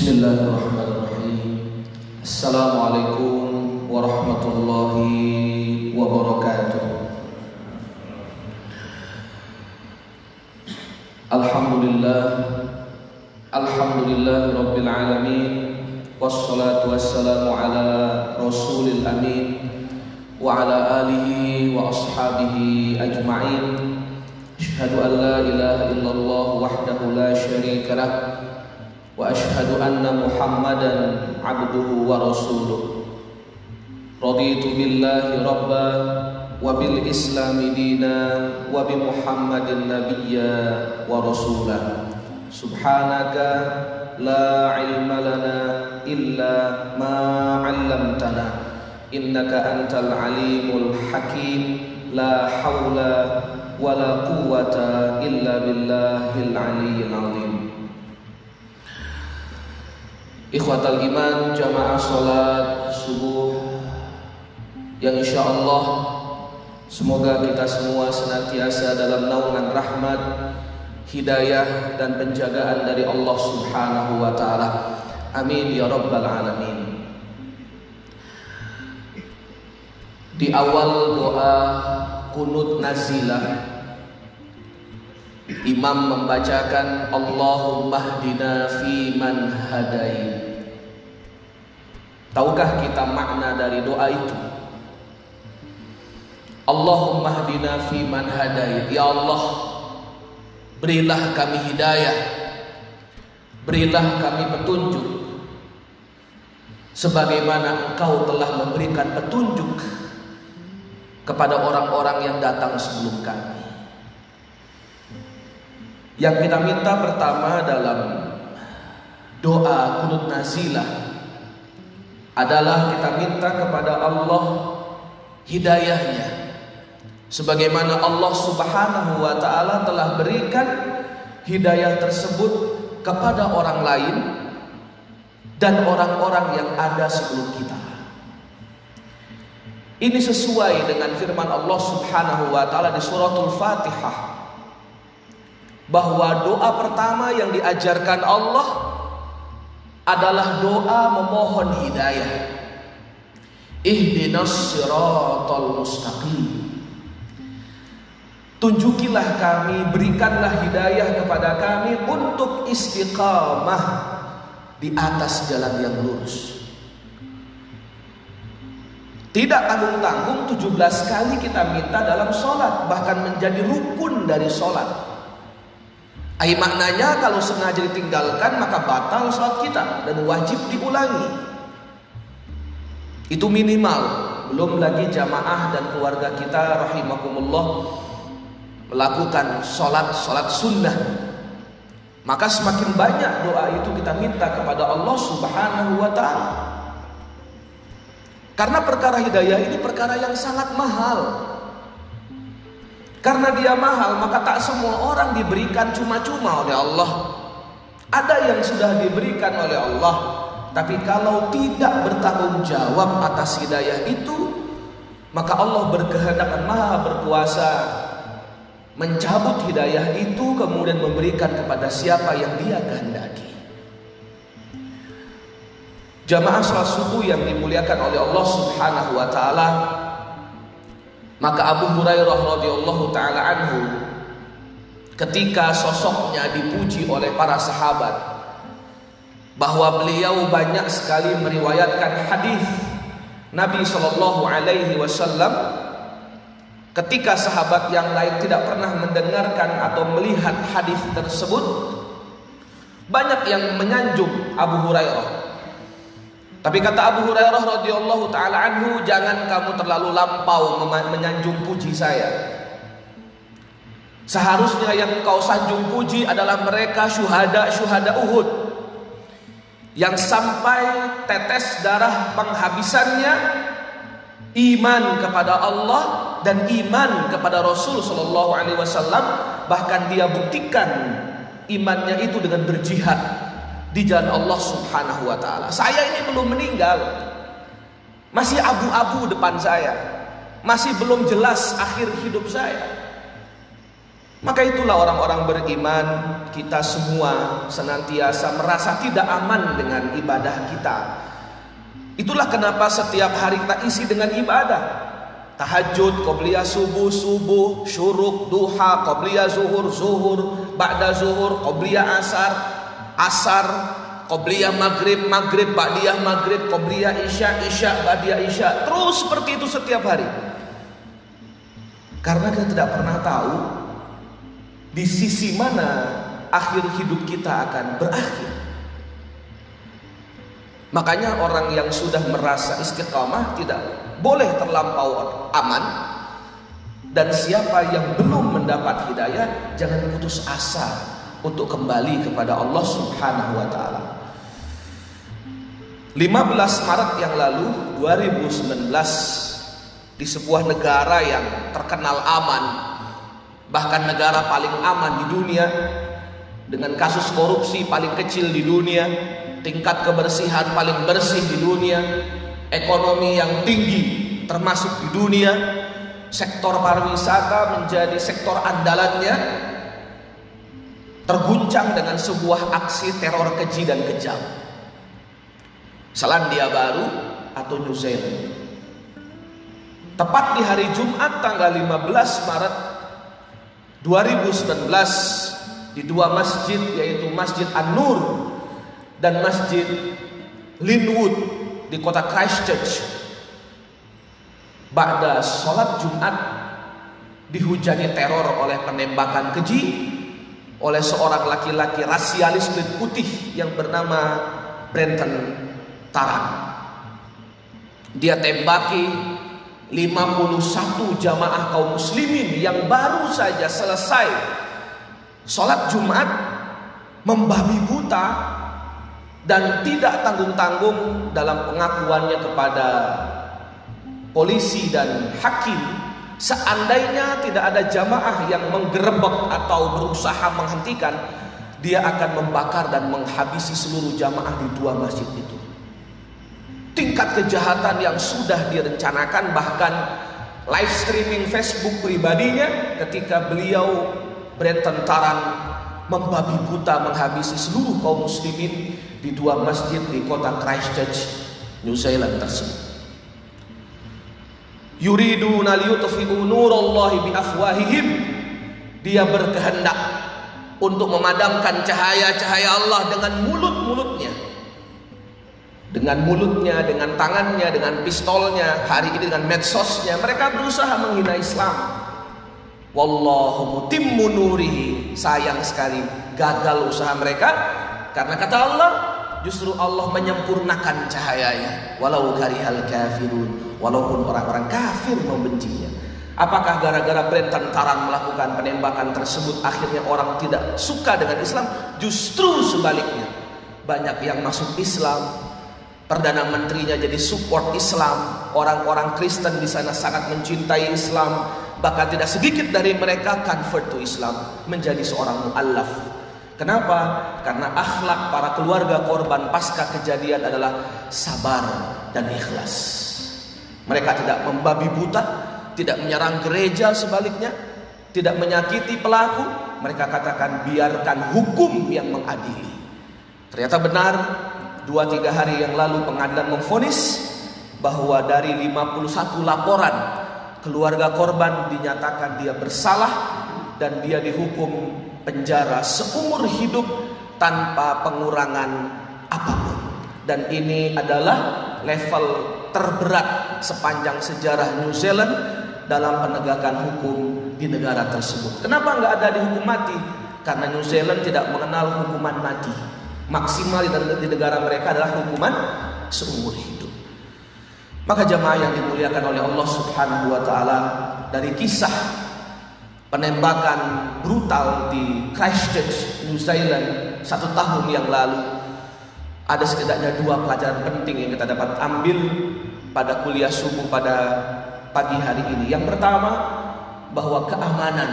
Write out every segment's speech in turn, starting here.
بسم الله الرحمن الرحيم. السلام عليكم ورحمة الله وبركاته. الحمد لله الحمد لله رب العالمين والصلاة والسلام على رسول الأمين وعلى آله وأصحابه أجمعين. أشهد أن لا إله إلا الله وحده لا شريك له. وأشهد أن محمدا عبده ورسوله. رضيت بالله ربا وبالإسلام دينا وبمحمد نبيا ورسولا. سبحانك لا علم لنا إلا ما علمتنا. إنك أنت العليم الحكيم. لا حول ولا قوة إلا بالله العلي العظيم. Ikhwatal iman jamaah sholat subuh. Yang insya Allah Semoga kita semua senantiasa dalam naungan rahmat Hidayah dan penjagaan dari Allah subhanahu wa ta'ala. Amin ya rabbal alamin. Di awal doa kunut nazilah Imam membacakan Allahumma hdina fi man hadai. Tahukah kita makna dari doa itu? Allahumma hdina fi man hadai. Ya Allah, berilah kami hidayah. Berilah kami petunjuk. Sebagaimana Engkau telah memberikan petunjuk kepada orang-orang yang datang sebelum kami. Yang kita minta pertama dalam doa kunut nazilah adalah kita minta kepada Allah hidayahnya. Sebagaimana Allah Subhanahu wa taala telah berikan hidayah tersebut kepada orang lain dan orang-orang yang ada sebelum kita. Ini sesuai dengan firman Allah Subhanahu wa taala di suratul Fatihah bahwa doa pertama yang diajarkan Allah adalah doa memohon hidayah. Ihdinas siratal mustaqim. Tunjukilah kami, berikanlah hidayah kepada kami untuk istiqamah di atas jalan yang lurus. Tidak tanggung-tanggung 17 kali kita minta dalam sholat, bahkan menjadi rukun dari sholat. Ai maknanya kalau sengaja ditinggalkan maka batal sholat kita dan wajib diulangi. Itu minimal. Belum lagi jamaah dan keluarga kita rahimakumullah melakukan sholat sholat sunnah. Maka semakin banyak doa itu kita minta kepada Allah Subhanahu wa taala. Karena perkara hidayah ini perkara yang sangat mahal. Karena dia mahal, maka tak semua orang diberikan cuma-cuma oleh Allah. Ada yang sudah diberikan oleh Allah, tapi kalau tidak bertanggung jawab atas hidayah itu, maka Allah berkehendak maha berkuasa mencabut hidayah itu kemudian memberikan kepada siapa yang dia kehendaki. Jamaah salat subuh yang dimuliakan oleh Allah Subhanahu wa taala, maka Abu Hurairah radhiyallahu taala anhu ketika sosoknya dipuji oleh para sahabat bahwa beliau banyak sekali meriwayatkan hadis Nabi Shallallahu alaihi wasallam ketika sahabat yang lain tidak pernah mendengarkan atau melihat hadis tersebut banyak yang menyanjung Abu Hurairah tapi kata Abu Hurairah radhiyallahu taala anhu, jangan kamu terlalu lampau menyanjung puji saya. Seharusnya yang kau sanjung puji adalah mereka syuhada-syuhada Uhud. Yang sampai tetes darah penghabisannya iman kepada Allah dan iman kepada Rasul sallallahu alaihi wasallam bahkan dia buktikan imannya itu dengan berjihad di jalan Allah Subhanahu wa taala. Saya ini belum meninggal. Masih abu-abu depan saya. Masih belum jelas akhir hidup saya. Maka itulah orang-orang beriman kita semua senantiasa merasa tidak aman dengan ibadah kita. Itulah kenapa setiap hari kita isi dengan ibadah. Tahajud, qobliyah subuh, subuh, syuruk, duha, qobliyah zuhur, zuhur, ba'da zuhur, qobliyah asar, asar, qobliyah maghrib, maghrib, ba'diyah maghrib, qobliyah isya, isya, ba'diyah isya. Terus seperti itu setiap hari. Karena kita tidak pernah tahu di sisi mana akhir hidup kita akan berakhir. Makanya orang yang sudah merasa istiqamah tidak boleh terlampau aman dan siapa yang belum mendapat hidayah jangan putus asa untuk kembali kepada Allah Subhanahu wa taala. 15 Maret yang lalu 2019 di sebuah negara yang terkenal aman bahkan negara paling aman di dunia dengan kasus korupsi paling kecil di dunia, tingkat kebersihan paling bersih di dunia, ekonomi yang tinggi termasuk di dunia, sektor pariwisata menjadi sektor andalannya terguncang dengan sebuah aksi teror keji dan kejam. Selandia Baru atau New Zealand. Tepat di hari Jumat tanggal 15 Maret 2019 di dua masjid yaitu Masjid An-Nur dan Masjid Linwood di kota Christchurch. Ba'da sholat Jumat dihujani teror oleh penembakan keji oleh seorang laki-laki rasialis kulit putih yang bernama Brenton Tarrant. Dia tembaki 51 jamaah kaum muslimin yang baru saja selesai sholat Jumat membabi buta dan tidak tanggung-tanggung dalam pengakuannya kepada polisi dan hakim seandainya tidak ada jamaah yang menggerebek atau berusaha menghentikan dia akan membakar dan menghabisi seluruh jamaah di dua masjid itu tingkat kejahatan yang sudah direncanakan bahkan live streaming Facebook pribadinya ketika beliau Brenton Taran membabi buta menghabisi seluruh kaum muslimin di dua masjid di kota Christchurch, New Zealand tersebut. Yuriduna liyutfi'u nurallahi bi afwahihim. Dia berkehendak untuk memadamkan cahaya-cahaya Allah dengan mulut-mulutnya dengan mulutnya, dengan tangannya, dengan pistolnya, hari ini dengan medsosnya, mereka berusaha menghina Islam. Wallahu mutimmu nurihi. Sayang sekali gagal usaha mereka karena kata Allah justru Allah menyempurnakan cahayanya walau karihal kafirun walaupun orang-orang kafir membencinya. Apakah gara-gara Brenton Taran melakukan penembakan tersebut akhirnya orang tidak suka dengan Islam? Justru sebaliknya. Banyak yang masuk Islam, Perdana Menterinya jadi support Islam, orang-orang Kristen di sana sangat mencintai Islam, bahkan tidak sedikit dari mereka convert to Islam menjadi seorang muallaf. Kenapa? Karena akhlak para keluarga korban pasca kejadian adalah sabar dan ikhlas. Mereka tidak membabi buta, tidak menyerang gereja sebaliknya, tidak menyakiti pelaku. Mereka katakan biarkan hukum yang mengadili. Ternyata benar dua tiga hari yang lalu pengadilan memfonis bahwa dari 51 laporan keluarga korban dinyatakan dia bersalah dan dia dihukum penjara seumur hidup tanpa pengurangan apa pun. Dan ini adalah level terberat sepanjang sejarah New Zealand dalam penegakan hukum di negara tersebut. Kenapa nggak ada dihukum mati? Karena New Zealand tidak mengenal hukuman mati maksimal di negara mereka adalah hukuman seumur hidup. Maka jamaah yang dimuliakan oleh Allah Subhanahu wa taala dari kisah penembakan brutal di Christchurch, New Zealand satu tahun yang lalu ada setidaknya dua pelajaran penting yang kita dapat ambil pada kuliah subuh pada pagi hari ini. Yang pertama bahwa keamanan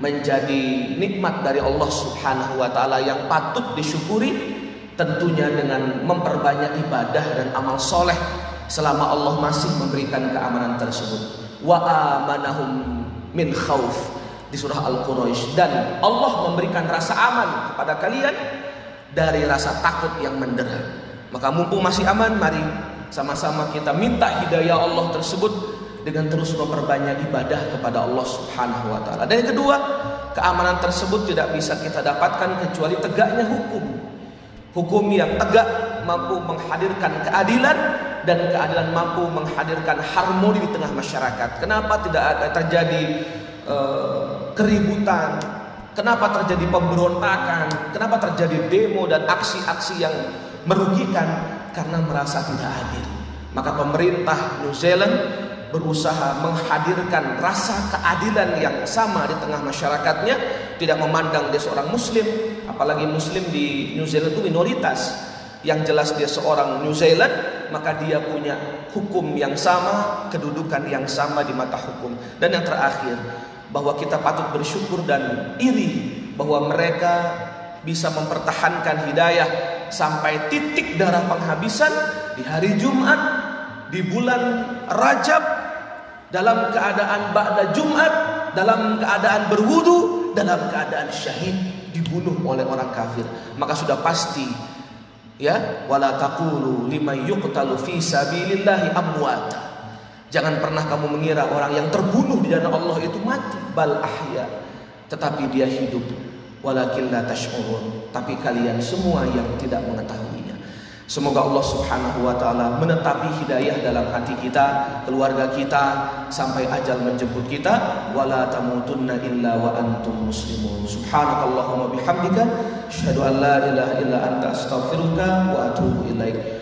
menjadi nikmat dari Allah Subhanahu wa taala yang patut disyukuri tentunya dengan memperbanyak ibadah dan amal soleh selama Allah masih memberikan keamanan tersebut wa amanahum min khauf di surah Al-Quraisy dan Allah memberikan rasa aman kepada kalian dari rasa takut yang mendera. Maka mumpung masih aman, mari sama-sama kita minta hidayah Allah tersebut dengan terus memperbanyak ibadah kepada Allah Subhanahu wa taala. Dan yang kedua, keamanan tersebut tidak bisa kita dapatkan kecuali tegaknya hukum. Hukum yang tegak mampu menghadirkan keadilan dan keadilan mampu menghadirkan harmoni di tengah masyarakat. Kenapa tidak ada terjadi uh, keributan? Kenapa terjadi pemberontakan? Kenapa terjadi demo dan aksi-aksi yang merugikan? Karena merasa tidak adil. Maka pemerintah New Zealand berusaha menghadirkan rasa keadilan yang sama di tengah masyarakatnya, tidak memandang dia seorang muslim, apalagi muslim di New Zealand itu minoritas. Yang jelas dia seorang New Zealand, maka dia punya hukum yang sama, kedudukan yang sama di mata hukum. Dan yang terakhir, bahwa kita patut bersyukur dan iri bahwa mereka bisa mempertahankan hidayah sampai titik darah penghabisan di hari Jumat di bulan Rajab dalam keadaan ba'da Jumat, dalam keadaan berwudu, dalam keadaan syahid dibunuh oleh orang kafir. Maka sudah pasti ya, wala taqulu liman yuqtalu fi sabilillahi amwata. Jangan pernah kamu mengira orang yang terbunuh di jalan Allah itu mati, bal ahya. Tetapi dia hidup. Walakin la tash'urun. Tapi kalian semua yang tidak mengetahui. Semoga Allah Subhanahu wa taala menetapi hidayah dalam hati kita, keluarga kita sampai ajal menjemput kita wala tamutunna illa wa antum muslimun. Subhanakallahumma bihamdika asyhadu an la ilaha illa anta astaghfiruka wa atubu ilaik.